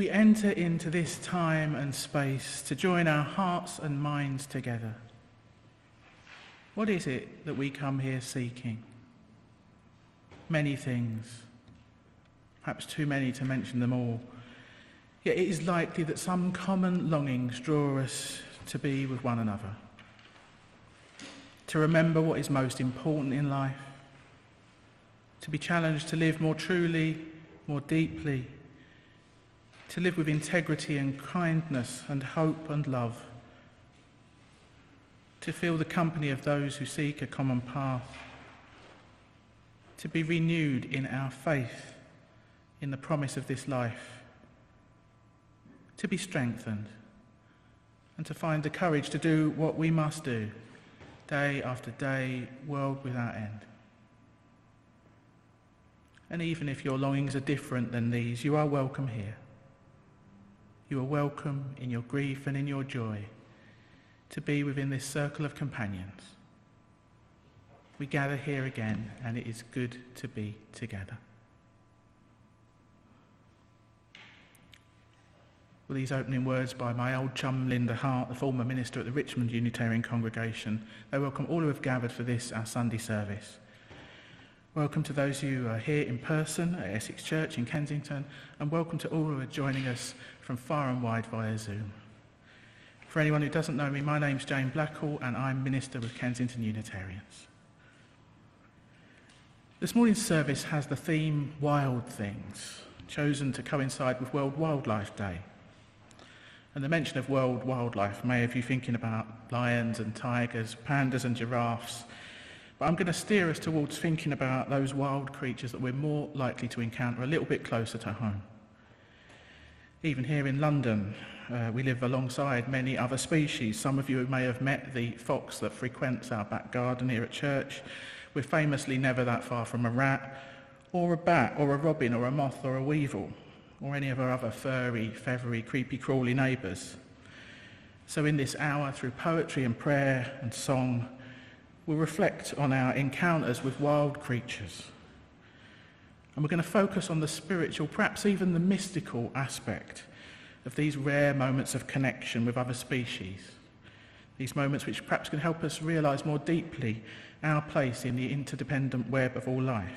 we enter into this time and space to join our hearts and minds together. What is it that we come here seeking? Many things, perhaps too many to mention them all. Yet it is likely that some common longings draw us to be with one another, to remember what is most important in life, to be challenged to live more truly, more deeply, to live with integrity and kindness and hope and love, to feel the company of those who seek a common path, to be renewed in our faith in the promise of this life, to be strengthened, and to find the courage to do what we must do day after day, world without end. And even if your longings are different than these, you are welcome here. You are welcome in your grief and in your joy to be within this circle of companions. We gather here again, and it is good to be together. With these opening words by my old chum Linda Hart, the former minister at the Richmond Unitarian Congregation, I welcome all who have gathered for this, our Sunday service. Welcome to those who are here in person at Essex Church in Kensington, and welcome to all who are joining us from far and wide via Zoom. For anyone who doesn't know me, my name's Jane Blackall, and I'm Minister with Kensington Unitarians. This morning's service has the theme Wild Things, chosen to coincide with World Wildlife Day. And the mention of world wildlife may have you thinking about lions and tigers, pandas and giraffes, but I'm going to steer us towards thinking about those wild creatures that we're more likely to encounter a little bit closer to home. Even here in London, uh, we live alongside many other species. Some of you may have met the fox that frequents our back garden here at church. We're famously never that far from a rat, or a bat, or a robin, or a moth, or a weevil, or any of our other furry, feathery, creepy, crawly neighbours. So, in this hour, through poetry and prayer and song, we'll reflect on our encounters with wild creatures. And we're going to focus on the spiritual, perhaps even the mystical aspect of these rare moments of connection with other species. These moments which perhaps can help us realize more deeply our place in the interdependent web of all life.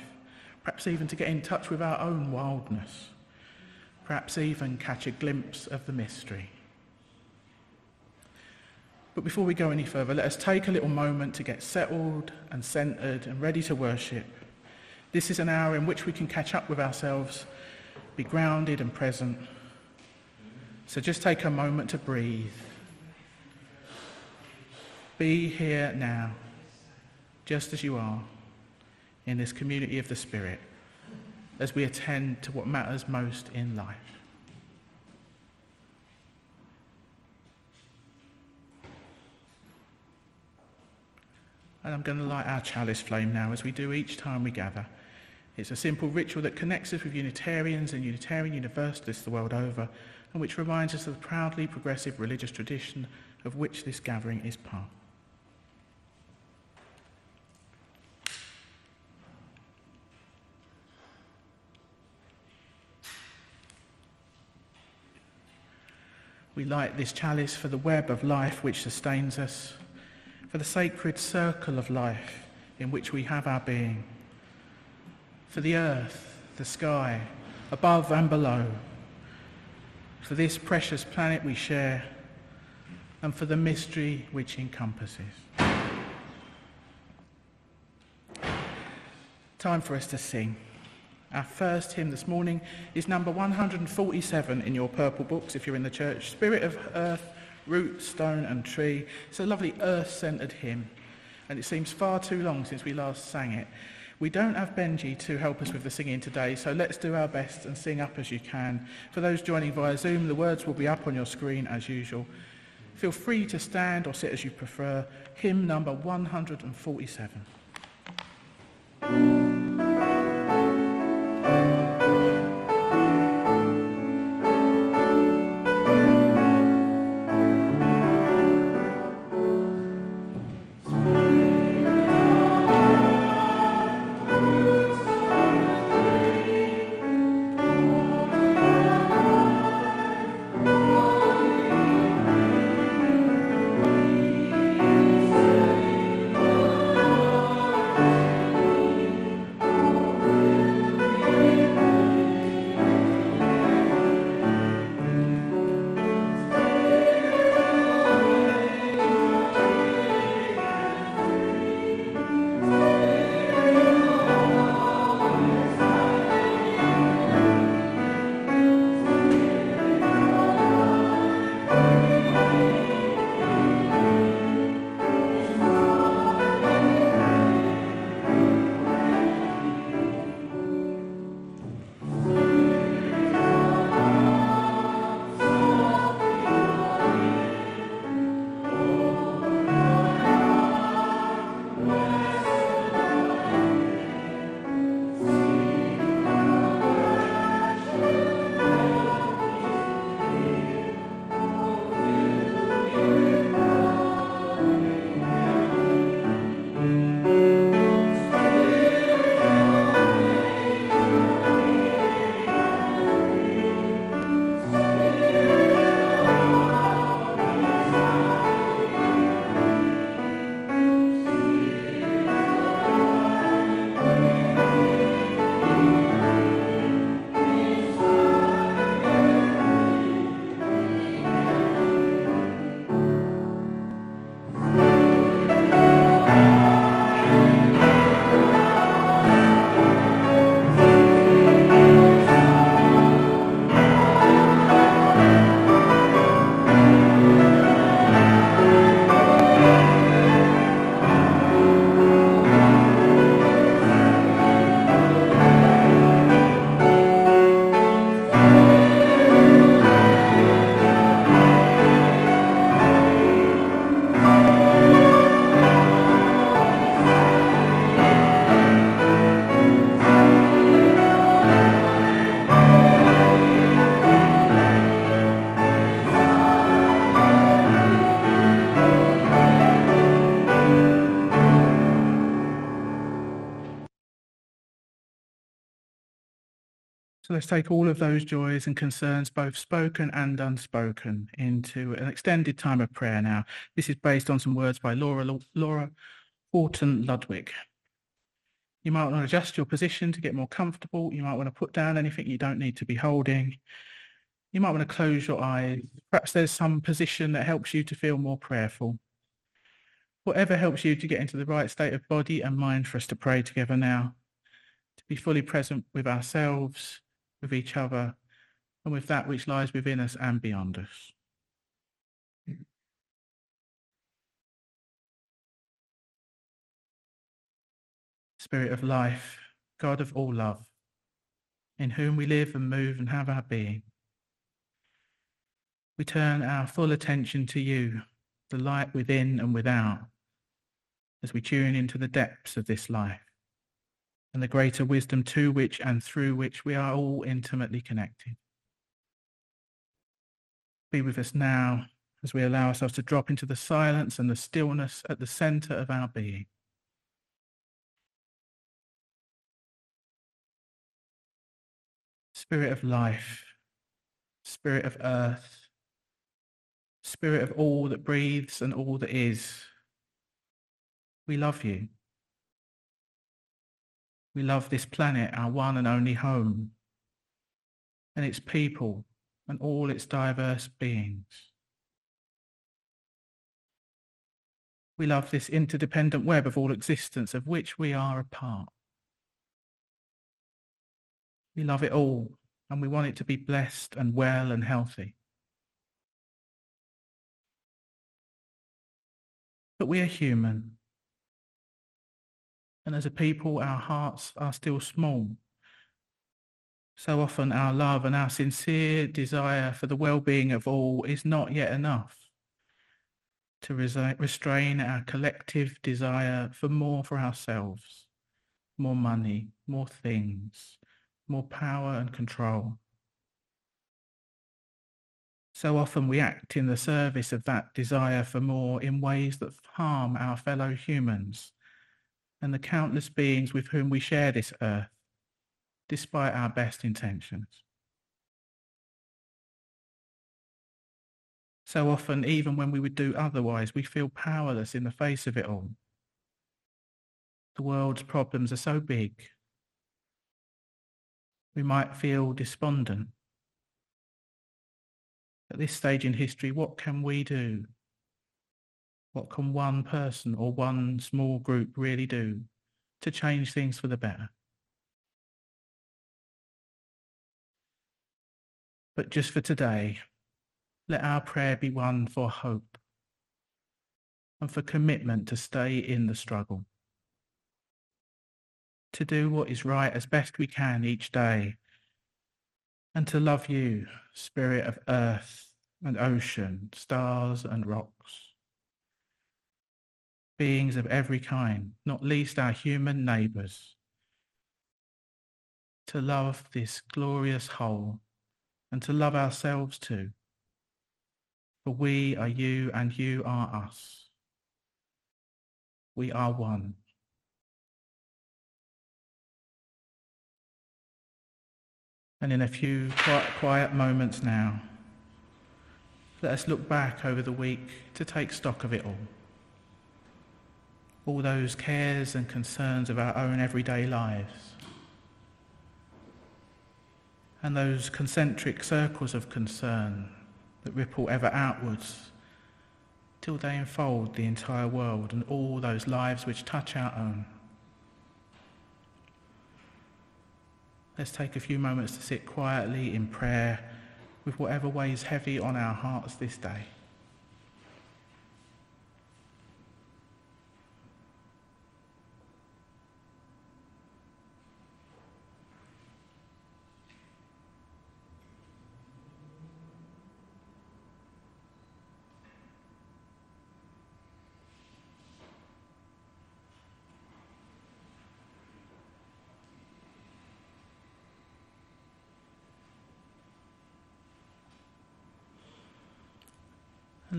Perhaps even to get in touch with our own wildness. Perhaps even catch a glimpse of the mystery. But before we go any further, let us take a little moment to get settled and centered and ready to worship. This is an hour in which we can catch up with ourselves, be grounded and present. So just take a moment to breathe. Be here now, just as you are, in this community of the Spirit, as we attend to what matters most in life. And I'm going to light our chalice flame now, as we do each time we gather. It's a simple ritual that connects us with Unitarians and Unitarian Universalists the world over, and which reminds us of the proudly progressive religious tradition of which this gathering is part. We light this chalice for the web of life which sustains us, for the sacred circle of life in which we have our being, for the earth, the sky, above and below, for this precious planet we share, and for the mystery which encompasses. Time for us to sing. Our first hymn this morning is number 147 in your purple books if you're in the church Spirit of Earth root, stone, and tree. It's a lovely earth centered hymn, and it seems far too long since we last sang it. We don't have Benji to help us with the singing today, so let's do our best and sing up as you can. For those joining via Zoom, the words will be up on your screen as usual. Feel free to stand or sit as you prefer. Hymn number 147. Let's take all of those joys and concerns, both spoken and unspoken, into an extended time of prayer now. This is based on some words by Laura, Laura Horton Ludwig. You might want to adjust your position to get more comfortable. You might want to put down anything you don't need to be holding. You might want to close your eyes. Perhaps there's some position that helps you to feel more prayerful. Whatever helps you to get into the right state of body and mind for us to pray together now, to be fully present with ourselves, with each other, and with that which lies within us and beyond us. Spirit of life, God of all love, in whom we live and move and have our being. We turn our full attention to you, the light within and without, as we tune into the depths of this life and the greater wisdom to which and through which we are all intimately connected. Be with us now as we allow ourselves to drop into the silence and the stillness at the center of our being. Spirit of life, Spirit of earth, Spirit of all that breathes and all that is, we love you. We love this planet, our one and only home, and its people and all its diverse beings. We love this interdependent web of all existence of which we are a part. We love it all and we want it to be blessed and well and healthy. But we are human and as a people, our hearts are still small. So often our love and our sincere desire for the well-being of all is not yet enough to restrain our collective desire for more for ourselves, more money, more things, more power and control. So often we act in the service of that desire for more in ways that harm our fellow humans and the countless beings with whom we share this earth, despite our best intentions. So often, even when we would do otherwise, we feel powerless in the face of it all. The world's problems are so big. We might feel despondent. At this stage in history, what can we do what can one person or one small group really do to change things for the better? But just for today, let our prayer be one for hope and for commitment to stay in the struggle, to do what is right as best we can each day, and to love you, spirit of earth and ocean, stars and rocks beings of every kind, not least our human neighbours, to love this glorious whole and to love ourselves too. For we are you and you are us. We are one. And in a few quiet, moments now, let us look back over the week to take stock of it all all those cares and concerns of our own everyday lives. And those concentric circles of concern that ripple ever outwards till they enfold the entire world and all those lives which touch our own. Let's take a few moments to sit quietly in prayer with whatever weighs heavy on our hearts this day.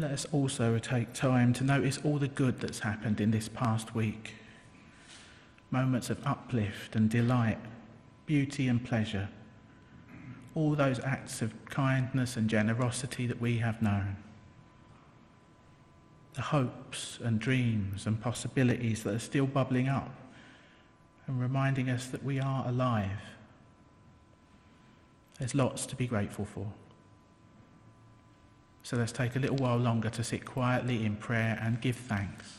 Let us also take time to notice all the good that's happened in this past week. Moments of uplift and delight, beauty and pleasure, all those acts of kindness and generosity that we have known, the hopes and dreams and possibilities that are still bubbling up and reminding us that we are alive. There's lots to be grateful for. So let's take a little while longer to sit quietly in prayer and give thanks.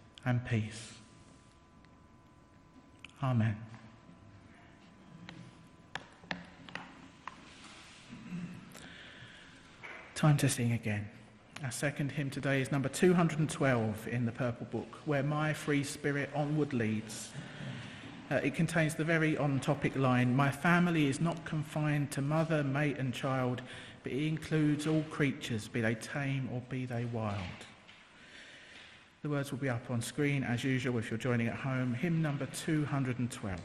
and peace. Amen. Time to sing again. Our second hymn today is number 212 in the Purple Book, Where My Free Spirit Onward Leads. Uh, it contains the very on topic line My family is not confined to mother, mate, and child, but it includes all creatures, be they tame or be they wild. The words will be up on screen as usual if you're joining at home. Hymn number 212.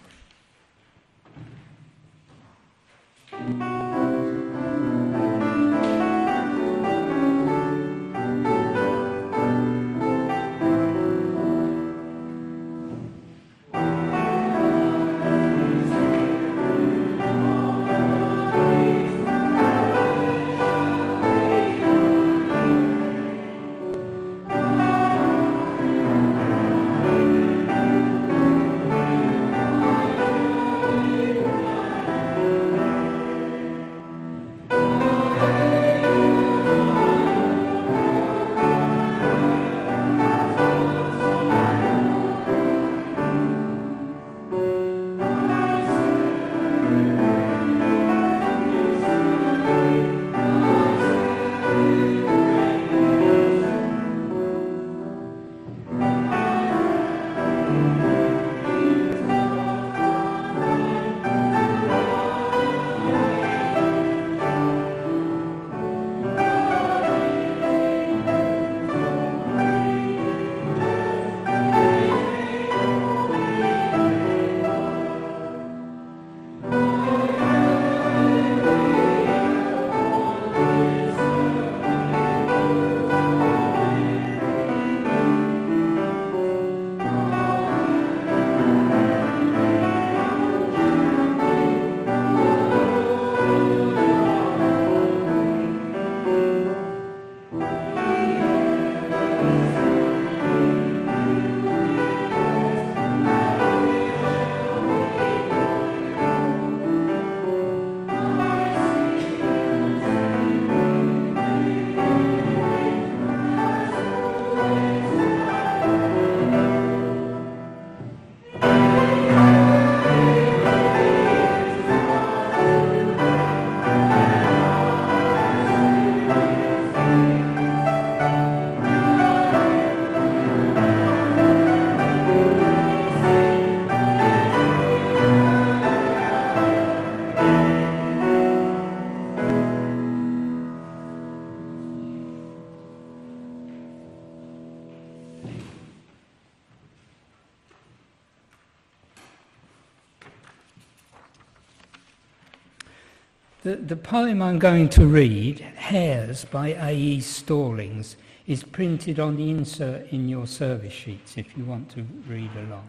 The, poem I'm going to read, Hares by A.E. Stallings, is printed on the insert in your service sheets if you want to read along.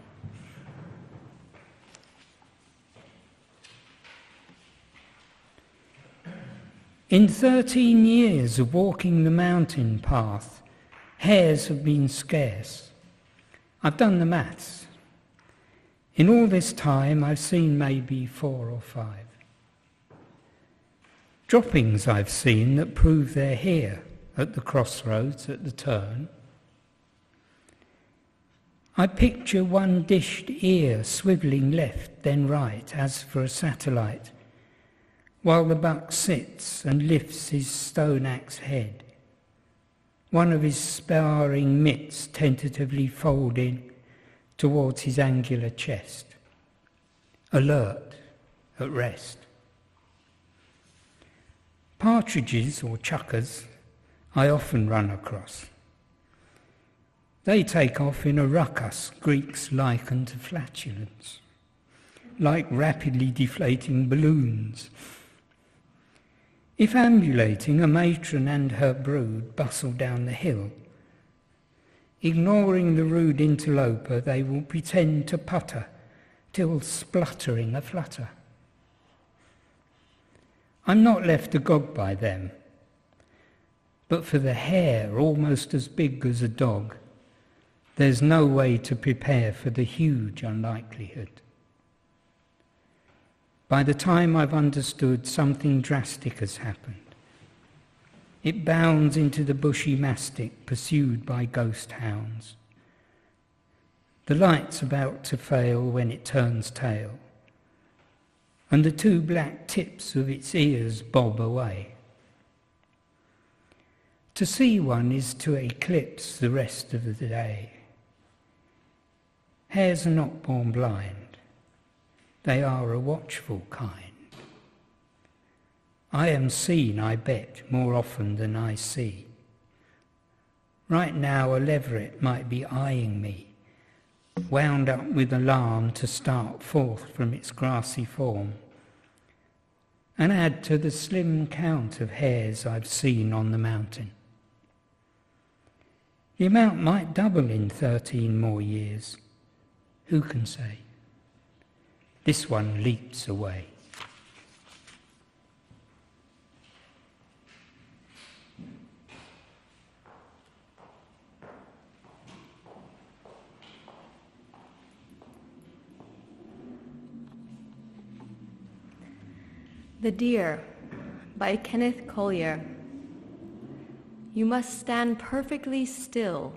In 13 years of walking the mountain path, hares have been scarce. I've done the maths. In all this time, I've seen maybe four or five. Droppings I've seen that prove they're here at the crossroads at the turn. I picture one dished ear swivelling left, then right, as for a satellite, while the buck sits and lifts his stone axe head, one of his sparring mitts tentatively folding towards his angular chest, alert, at rest. Partridges or chukars I often run across. They take off in a ruckus Greeks liken to flatulence, like rapidly deflating balloons. If ambulating, a matron and her brood bustle down the hill. Ignoring the rude interloper, they will pretend to putter till spluttering a flutter. I'm not left agog by them. But for the hare, almost as big as a dog, there's no way to prepare for the huge unlikelihood. By the time I've understood, something drastic has happened. It bounds into the bushy mastic pursued by ghost hounds. The light's about to fail when it turns tail and the two black tips of its ears bob away. To see one is to eclipse the rest of the day. Hares are not born blind, they are a watchful kind. I am seen, I bet, more often than I see. Right now, a leveret might be eyeing me wound up with alarm to start forth from its grassy form, and add to the slim count of hares I've seen on the mountain. The amount might double in 13 more years. Who can say? This one leaps away. The Deer by Kenneth Collier. You must stand perfectly still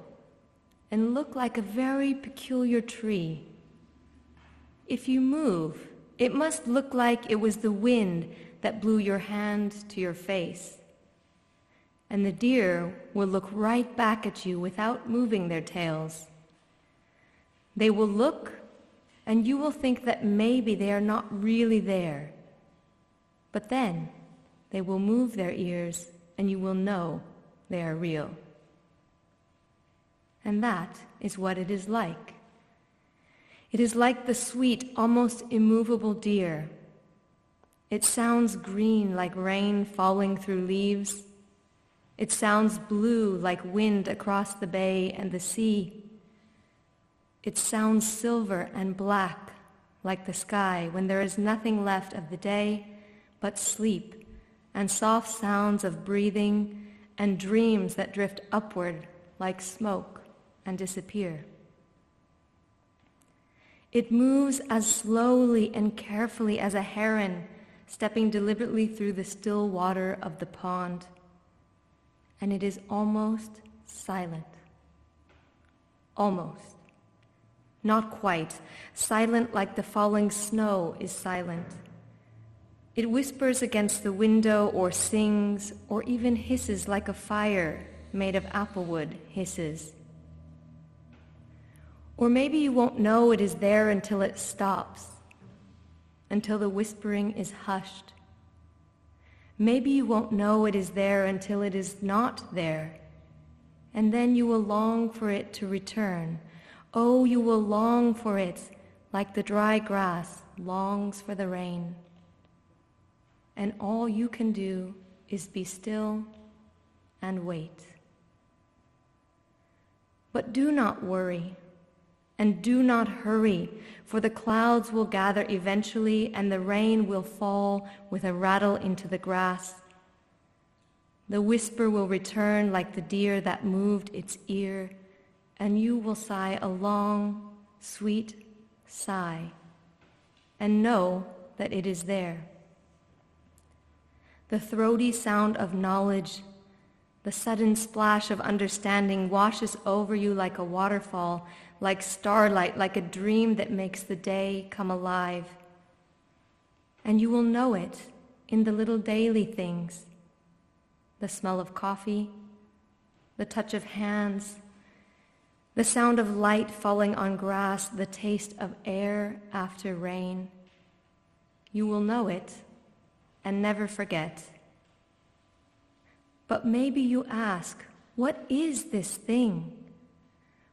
and look like a very peculiar tree. If you move, it must look like it was the wind that blew your hand to your face. And the deer will look right back at you without moving their tails. They will look, and you will think that maybe they are not really there but then they will move their ears and you will know they are real. And that is what it is like. It is like the sweet, almost immovable deer. It sounds green like rain falling through leaves. It sounds blue like wind across the bay and the sea. It sounds silver and black like the sky when there is nothing left of the day but sleep and soft sounds of breathing and dreams that drift upward like smoke and disappear. It moves as slowly and carefully as a heron stepping deliberately through the still water of the pond. And it is almost silent. Almost. Not quite. Silent like the falling snow is silent. It whispers against the window or sings or even hisses like a fire made of applewood hisses. Or maybe you won't know it is there until it stops, until the whispering is hushed. Maybe you won't know it is there until it is not there, and then you will long for it to return. Oh, you will long for it like the dry grass longs for the rain and all you can do is be still and wait. But do not worry and do not hurry, for the clouds will gather eventually and the rain will fall with a rattle into the grass. The whisper will return like the deer that moved its ear, and you will sigh a long, sweet sigh and know that it is there. The throaty sound of knowledge, the sudden splash of understanding washes over you like a waterfall, like starlight, like a dream that makes the day come alive. And you will know it in the little daily things the smell of coffee, the touch of hands, the sound of light falling on grass, the taste of air after rain. You will know it and never forget. But maybe you ask, what is this thing?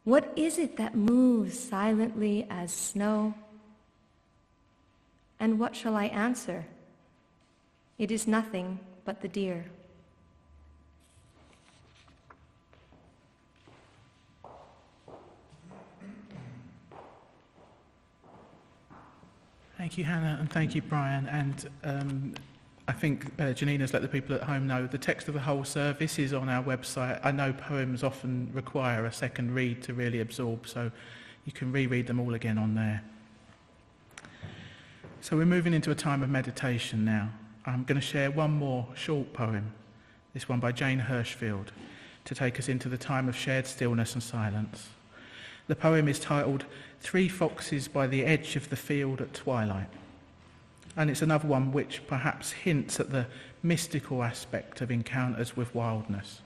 What is it that moves silently as snow? And what shall I answer? It is nothing but the deer. Thank you, Hannah, and thank you, Brian. And um, I think uh, Janina's let the people at home know the text of the whole service is on our website. I know poems often require a second read to really absorb, so you can reread them all again on there. So we're moving into a time of meditation now. I'm going to share one more short poem, this one by Jane Hirshfield, to take us into the time of shared stillness and silence. The poem is titled Three Foxes by the Edge of the Field at Twilight. And it's another one which perhaps hints at the mystical aspect of encounters with wildness.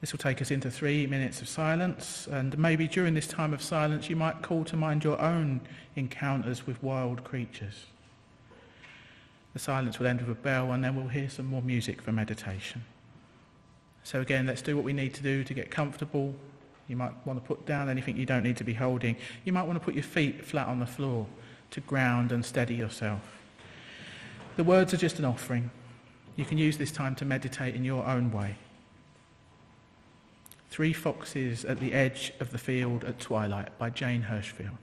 This will take us into three minutes of silence, and maybe during this time of silence, you might call to mind your own encounters with wild creatures. The silence will end with a bell, and then we'll hear some more music for meditation. So, again, let's do what we need to do to get comfortable. You might want to put down anything you don't need to be holding. You might want to put your feet flat on the floor to ground and steady yourself. The words are just an offering. You can use this time to meditate in your own way. Three Foxes at the Edge of the Field at Twilight by Jane Hirshfield.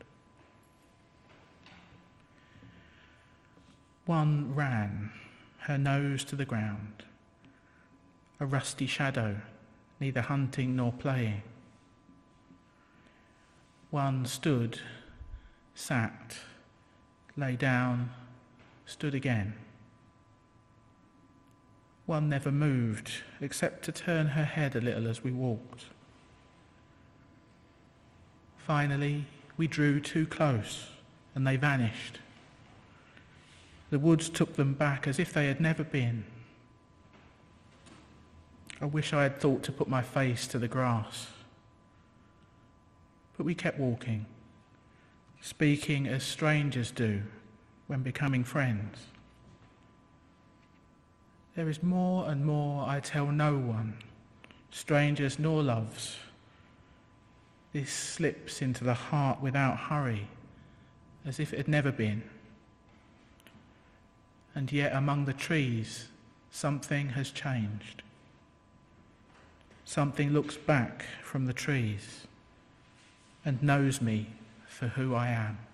One ran, her nose to the ground, a rusty shadow, neither hunting nor playing. One stood, sat, lay down, stood again. One never moved except to turn her head a little as we walked. Finally, we drew too close and they vanished. The woods took them back as if they had never been. I wish I had thought to put my face to the grass. But we kept walking, speaking as strangers do when becoming friends. There is more and more I tell no one, strangers nor loves. This slips into the heart without hurry, as if it had never been and yet among the trees something has changed. Something looks back from the trees and knows me for who I am.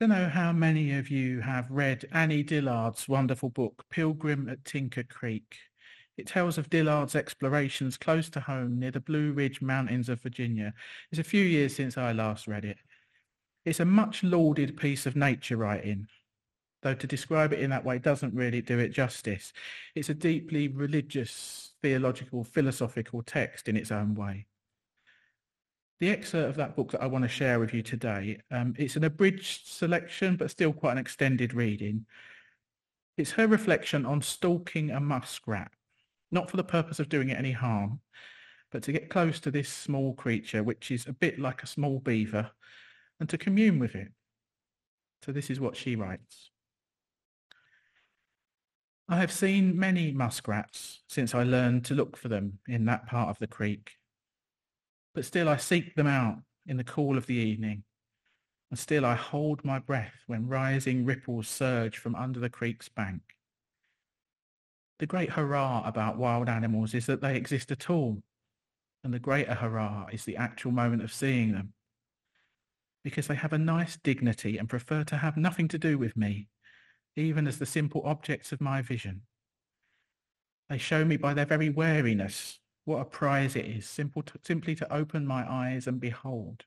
Don't know how many of you have read Annie Dillard's wonderful book, Pilgrim at Tinker Creek. It tells of Dillard's explorations close to home near the Blue Ridge Mountains of Virginia. It's a few years since I last read it. It's a much lauded piece of nature writing, though to describe it in that way doesn't really do it justice. It's a deeply religious, theological, philosophical text in its own way. The excerpt of that book that I want to share with you today, um, it's an abridged selection, but still quite an extended reading. It's her reflection on stalking a muskrat not for the purpose of doing it any harm, but to get close to this small creature, which is a bit like a small beaver, and to commune with it. So this is what she writes. I have seen many muskrats since I learned to look for them in that part of the creek. But still I seek them out in the cool of the evening, and still I hold my breath when rising ripples surge from under the creek's bank. The great hurrah about wild animals is that they exist at all. And the greater hurrah is the actual moment of seeing them. Because they have a nice dignity and prefer to have nothing to do with me, even as the simple objects of my vision. They show me by their very wariness what a prize it is simple to, simply to open my eyes and behold.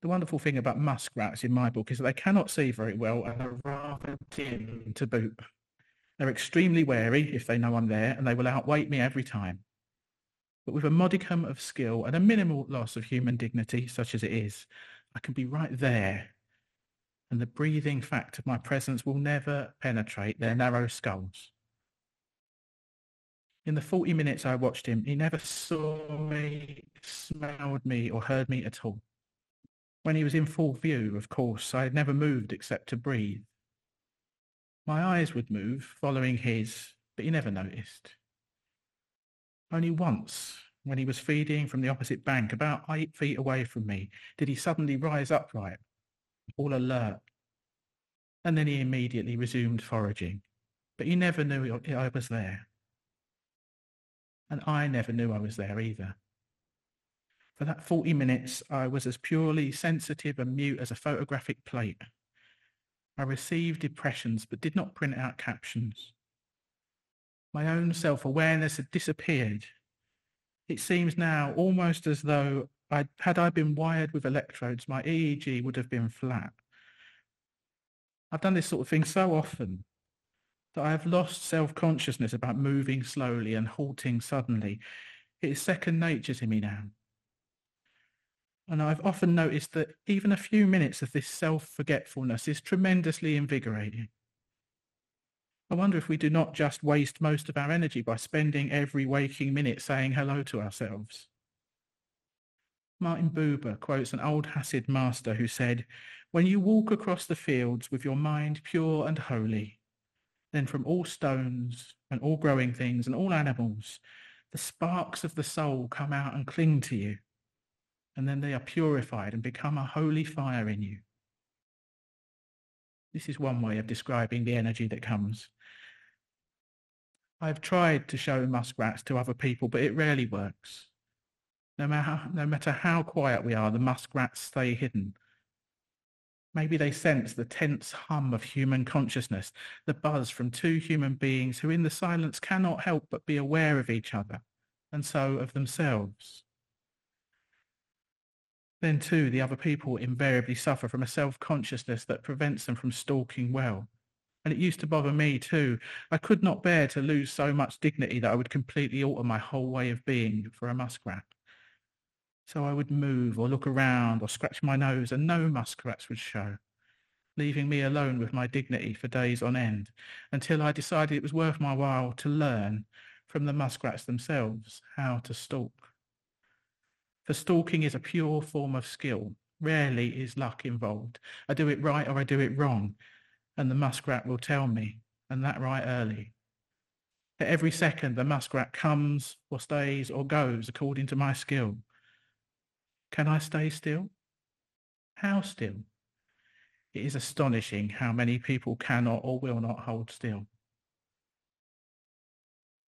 The wonderful thing about muskrats in my book is that they cannot see very well and are rather dim to boot. They're extremely wary if they know I'm there, and they will outweight me every time. But with a modicum of skill and a minimal loss of human dignity, such as it is, I can be right there, and the breathing fact of my presence will never penetrate their narrow skulls. In the 40 minutes I watched him, he never saw me, smelled me, or heard me at all. When he was in full view, of course, I had never moved except to breathe. My eyes would move, following his, but he never noticed. Only once, when he was feeding from the opposite bank, about eight feet away from me, did he suddenly rise upright, all alert. And then he immediately resumed foraging. But he never knew I was there. And I never knew I was there either. For that 40 minutes, I was as purely sensitive and mute as a photographic plate. I received impressions but did not print out captions. My own self-awareness had disappeared. It seems now almost as though I'd, had I been wired with electrodes, my EEG would have been flat. I've done this sort of thing so often that I have lost self-consciousness about moving slowly and halting suddenly. It is second nature to me now. And I've often noticed that even a few minutes of this self-forgetfulness is tremendously invigorating. I wonder if we do not just waste most of our energy by spending every waking minute saying hello to ourselves. Martin Buber quotes an old Hasid master who said, when you walk across the fields with your mind pure and holy, then from all stones and all growing things and all animals, the sparks of the soul come out and cling to you and then they are purified and become a holy fire in you. This is one way of describing the energy that comes. I've tried to show muskrats to other people, but it rarely works. No matter, no matter how quiet we are, the muskrats stay hidden. Maybe they sense the tense hum of human consciousness, the buzz from two human beings who in the silence cannot help but be aware of each other, and so of themselves. Then too, the other people invariably suffer from a self-consciousness that prevents them from stalking well. And it used to bother me too. I could not bear to lose so much dignity that I would completely alter my whole way of being for a muskrat. So I would move or look around or scratch my nose and no muskrats would show, leaving me alone with my dignity for days on end until I decided it was worth my while to learn from the muskrats themselves how to stalk. For stalking is a pure form of skill. Rarely is luck involved. I do it right or I do it wrong, and the muskrat will tell me, and that right early. At every second, the muskrat comes or stays or goes according to my skill. Can I stay still? How still? It is astonishing how many people cannot or will not hold still.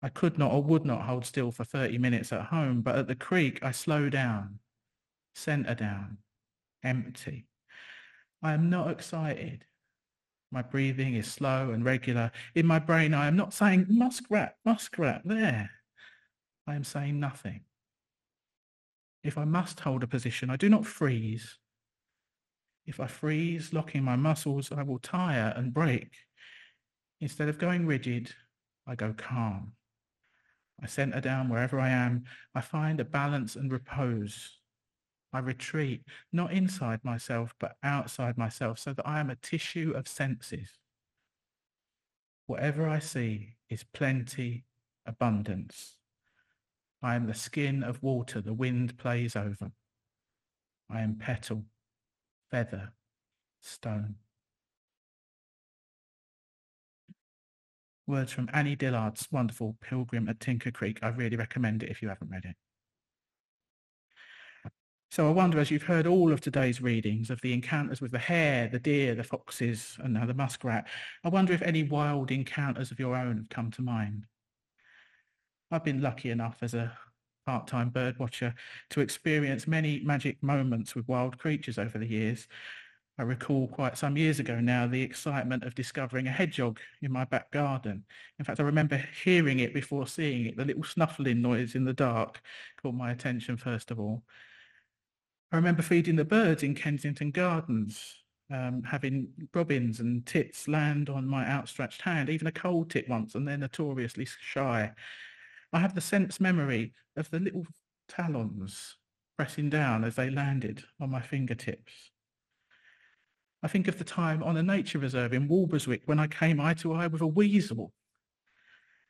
I could not or would not hold still for 30 minutes at home, but at the creek I slow down, center down, empty. I am not excited. My breathing is slow and regular. In my brain, I am not saying muskrat, muskrat, there. I am saying nothing. If I must hold a position, I do not freeze. If I freeze, locking my muscles, I will tire and break. Instead of going rigid, I go calm. I center down wherever I am. I find a balance and repose. I retreat, not inside myself, but outside myself, so that I am a tissue of senses. Whatever I see is plenty, abundance. I am the skin of water the wind plays over. I am petal, feather, stone. Words from Annie Dillard's wonderful Pilgrim at Tinker Creek. I really recommend it if you haven't read it. So I wonder, as you've heard all of today's readings of the encounters with the hare, the deer, the foxes, and now the muskrat, I wonder if any wild encounters of your own have come to mind. I've been lucky enough as a part-time bird watcher to experience many magic moments with wild creatures over the years. I recall quite some years ago now the excitement of discovering a hedgehog in my back garden. In fact, I remember hearing it before seeing it. The little snuffling noise in the dark caught my attention first of all. I remember feeding the birds in Kensington Gardens, um, having robins and tits land on my outstretched hand, even a coal tit once, and they're notoriously shy. I have the sense memory of the little talons pressing down as they landed on my fingertips. I think of the time on a nature reserve in Walberswick when I came eye to eye with a weasel,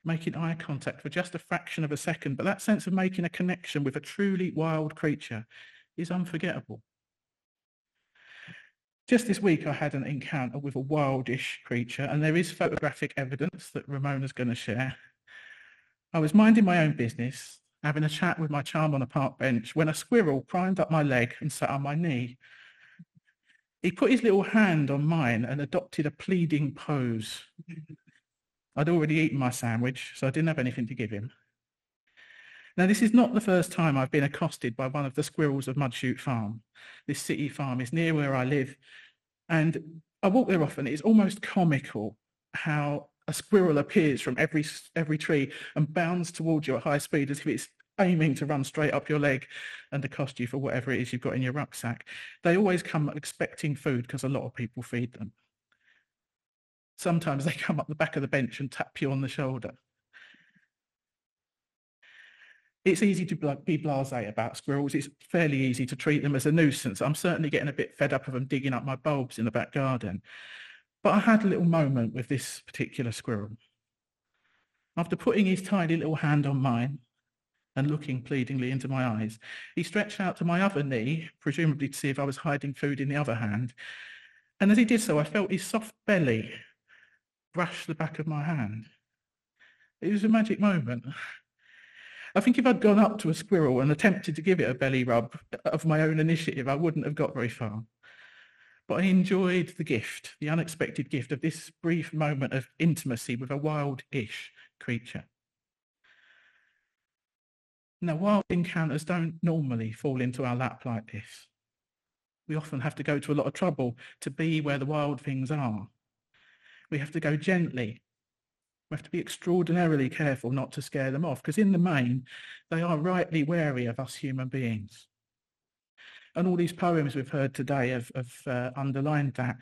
making eye contact for just a fraction of a second, but that sense of making a connection with a truly wild creature is unforgettable. Just this week, I had an encounter with a wildish creature, and there is photographic evidence that Ramona's going to share. I was minding my own business, having a chat with my charm on a park bench, when a squirrel climbed up my leg and sat on my knee. He put his little hand on mine and adopted a pleading pose. I'd already eaten my sandwich, so I didn't have anything to give him. Now, this is not the first time I've been accosted by one of the squirrels of Mudchute Farm. This city farm is near where I live, and I walk there often. It's almost comical how a squirrel appears from every every tree and bounds towards you at high speed as if it's aiming to run straight up your leg and accost you for whatever it is you've got in your rucksack. They always come expecting food because a lot of people feed them. Sometimes they come up the back of the bench and tap you on the shoulder. It's easy to be blasé about squirrels. It's fairly easy to treat them as a nuisance. I'm certainly getting a bit fed up of them digging up my bulbs in the back garden. But I had a little moment with this particular squirrel. After putting his tiny little hand on mine and looking pleadingly into my eyes, he stretched out to my other knee, presumably to see if I was hiding food in the other hand. And as he did so, I felt his soft belly brush the back of my hand. It was a magic moment. I think if I'd gone up to a squirrel and attempted to give it a belly rub of my own initiative, I wouldn't have got very far. But I enjoyed the gift, the unexpected gift of this brief moment of intimacy with a wild-ish creature. Now, wild encounters don't normally fall into our lap like this. We often have to go to a lot of trouble to be where the wild things are. We have to go gently we have to be extraordinarily careful not to scare them off because in the main, they are rightly wary of us human beings. And all these poems we've heard today have, have uh, underlined that.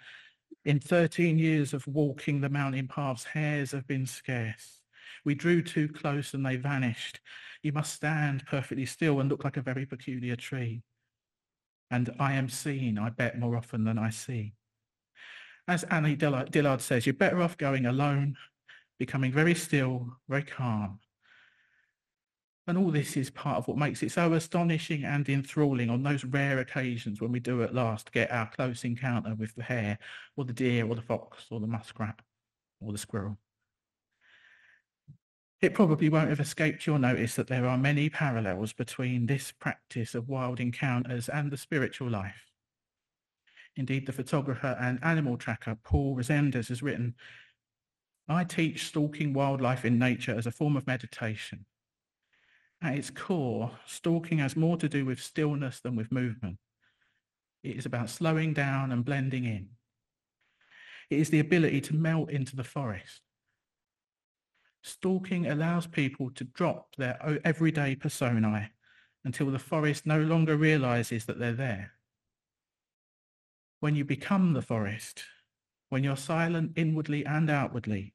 In 13 years of walking the mountain paths, hares have been scarce. We drew too close and they vanished. You must stand perfectly still and look like a very peculiar tree. And I am seen, I bet, more often than I see. As Annie Dillard says, you're better off going alone becoming very still, very calm. And all this is part of what makes it so astonishing and enthralling on those rare occasions when we do at last get our close encounter with the hare or the deer or the fox or the muskrat or the squirrel. It probably won't have escaped your notice that there are many parallels between this practice of wild encounters and the spiritual life. Indeed, the photographer and animal tracker Paul Rezendes has written, I teach stalking wildlife in nature as a form of meditation. At its core, stalking has more to do with stillness than with movement. It is about slowing down and blending in. It is the ability to melt into the forest. Stalking allows people to drop their everyday personae until the forest no longer realizes that they're there. When you become the forest, when you're silent inwardly and outwardly,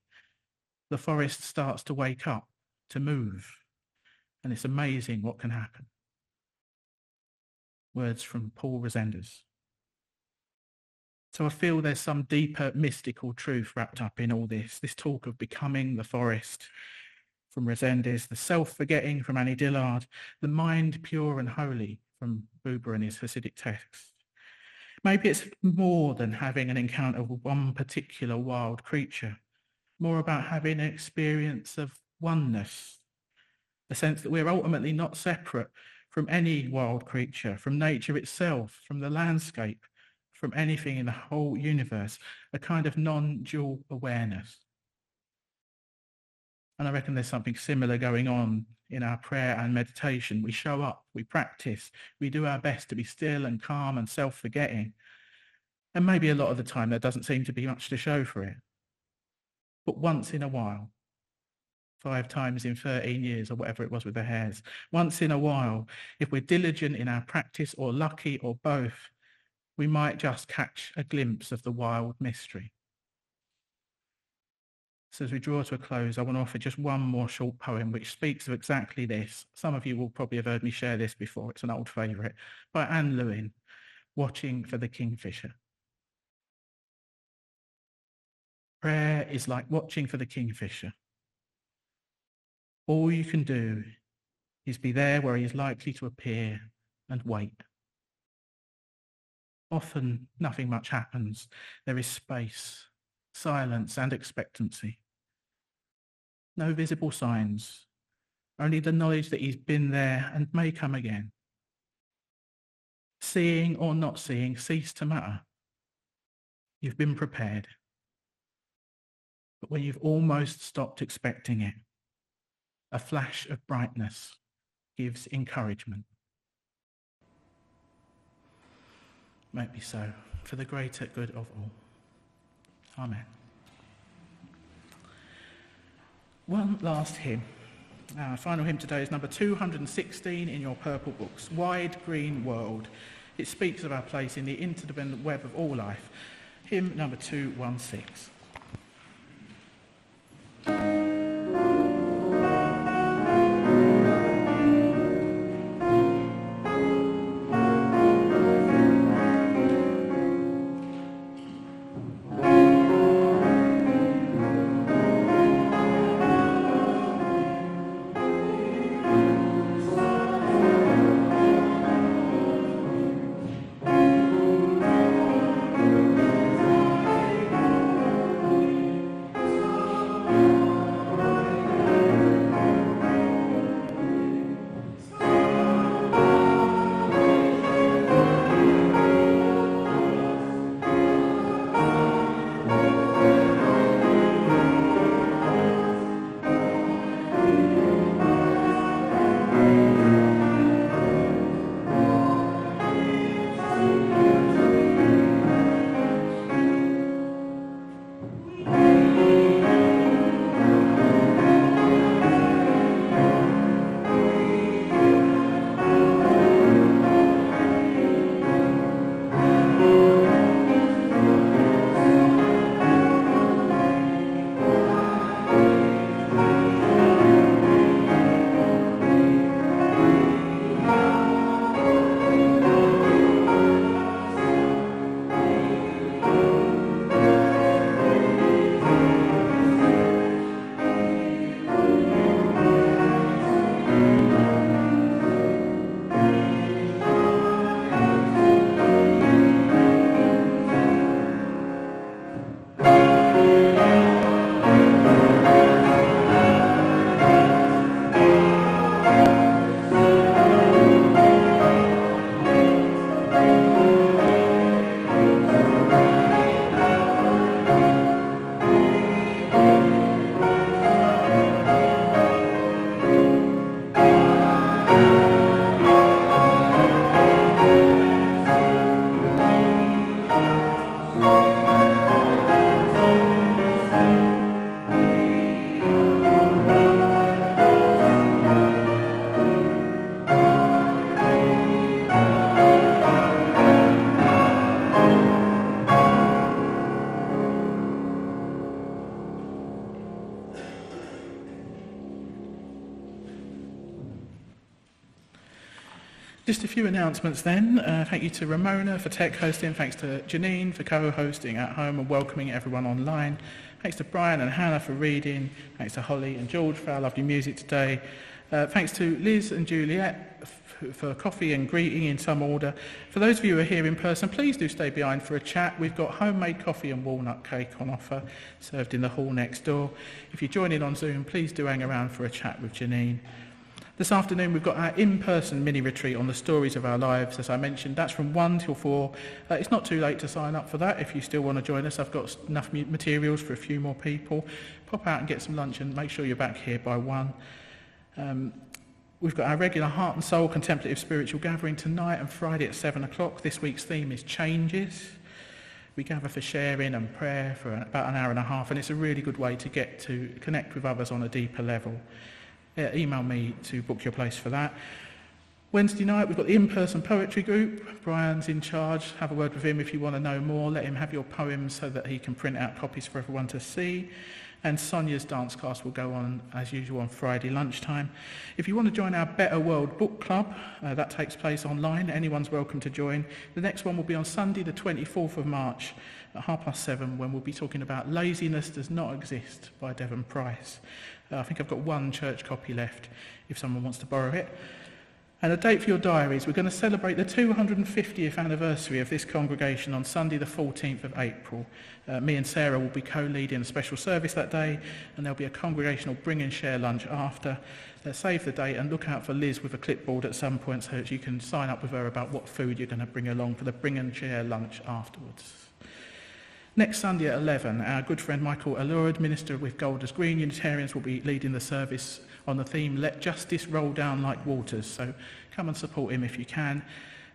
the forest starts to wake up, to move, and it's amazing what can happen. Words from Paul Rezendes. So I feel there's some deeper mystical truth wrapped up in all this, this talk of becoming the forest from Rezendes, the self-forgetting from Annie Dillard, the mind pure and holy from Buber and his Hasidic text. Maybe it's more than having an encounter with one particular wild creature, more about having an experience of oneness, a sense that we're ultimately not separate from any wild creature, from nature itself, from the landscape, from anything in the whole universe, a kind of non-dual awareness. And I reckon there's something similar going on in our prayer and meditation. We show up, we practice, we do our best to be still and calm and self-forgetting. And maybe a lot of the time there doesn't seem to be much to show for it. But once in a while, five times in 13 years or whatever it was with the hares. once in a while, if we're diligent in our practice or lucky or both, we might just catch a glimpse of the wild mystery. So as we draw to a close, I want to offer just one more short poem which speaks of exactly this. Some of you will probably have heard me share this before. It's an old favourite by Anne Lewin, Watching for the Kingfisher. Prayer is like watching for the kingfisher. All you can do is be there where he is likely to appear and wait. Often nothing much happens. There is space, silence and expectancy. No visible signs, only the knowledge that he's been there and may come again. Seeing or not seeing cease to matter. You've been prepared. But when you've almost stopped expecting it, a flash of brightness gives encouragement. Might be so, for the greater good of all. Amen. One last hymn. Our final hymn today is number 216 in your purple books, Wide Green World. It speaks of our place in the interdependent web of all life. Hymn number 216. Few announcements then. Uh, thank you to Ramona for tech hosting. Thanks to Janine for co-hosting at home and welcoming everyone online. Thanks to Brian and Hannah for reading. Thanks to Holly and George for our lovely music today. Uh, thanks to Liz and Juliet for coffee and greeting in some order. For those of you who are here in person, please do stay behind for a chat. We've got homemade coffee and walnut cake on offer, served in the hall next door. If you're joining on Zoom, please do hang around for a chat with Janine. This afternoon, we've got our in-person mini retreat on the stories of our lives. As I mentioned, that's from 1 till 4. Uh, it's not too late to sign up for that if you still want to join us. I've got enough materials for a few more people. Pop out and get some lunch and make sure you're back here by 1. Um, we've got our regular heart and soul contemplative spiritual gathering tonight and Friday at 7 o'clock. This week's theme is changes. We gather for sharing and prayer for about an hour and a half, and it's a really good way to get to connect with others on a deeper level uh, email me to book your place for that. Wednesday night, we've got the in-person poetry group. Brian's in charge. Have a word with him if you want to know more. Let him have your poems so that he can print out copies for everyone to see. And Sonia's dance class will go on as usual on Friday lunchtime. If you want to join our Better World Book Club, uh, that takes place online. Anyone's welcome to join. The next one will be on Sunday, the 24th of March at half past seven, when we'll be talking about Laziness Does Not Exist by Devon Price. I think I've got one church copy left if someone wants to borrow it. And a date for your diaries. We're going to celebrate the 250th anniversary of this congregation on Sunday, the 14th of April. Uh, me and Sarah will be co-leading a special service that day, and there'll be a congregational bring and share lunch after. Uh, save the date and look out for Liz with a clipboard at some point so that you can sign up with her about what food you're going to bring along for the bring and share lunch afterwards. Next Sunday at 11, our good friend Michael Allurd, minister with Golders Green Unitarians, will be leading the service on the theme, Let Justice Roll Down Like Waters. So come and support him if you can.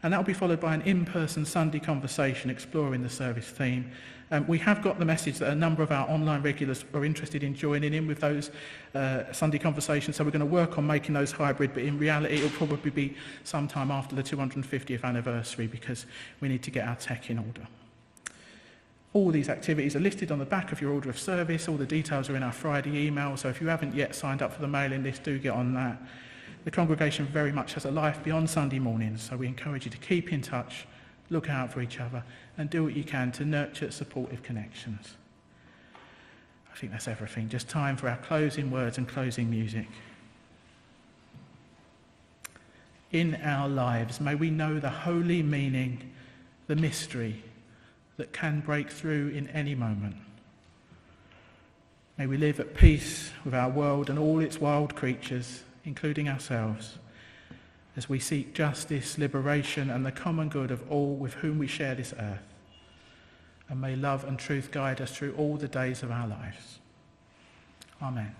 And that will be followed by an in-person Sunday conversation exploring the service theme. Um, we have got the message that a number of our online regulars are interested in joining in with those uh, Sunday conversations, so we're going to work on making those hybrid, but in reality it'll probably be sometime after the 250th anniversary because we need to get our tech in order. All these activities are listed on the back of your order of service. All the details are in our Friday email, so if you haven't yet signed up for the mailing list, do get on that. The congregation very much has a life beyond Sunday mornings, so we encourage you to keep in touch, look out for each other, and do what you can to nurture supportive connections. I think that's everything. Just time for our closing words and closing music. In our lives, may we know the holy meaning, the mystery, that can break through in any moment. May we live at peace with our world and all its wild creatures, including ourselves, as we seek justice, liberation, and the common good of all with whom we share this earth. And may love and truth guide us through all the days of our lives. Amen.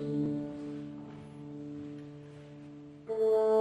Oh. Uh...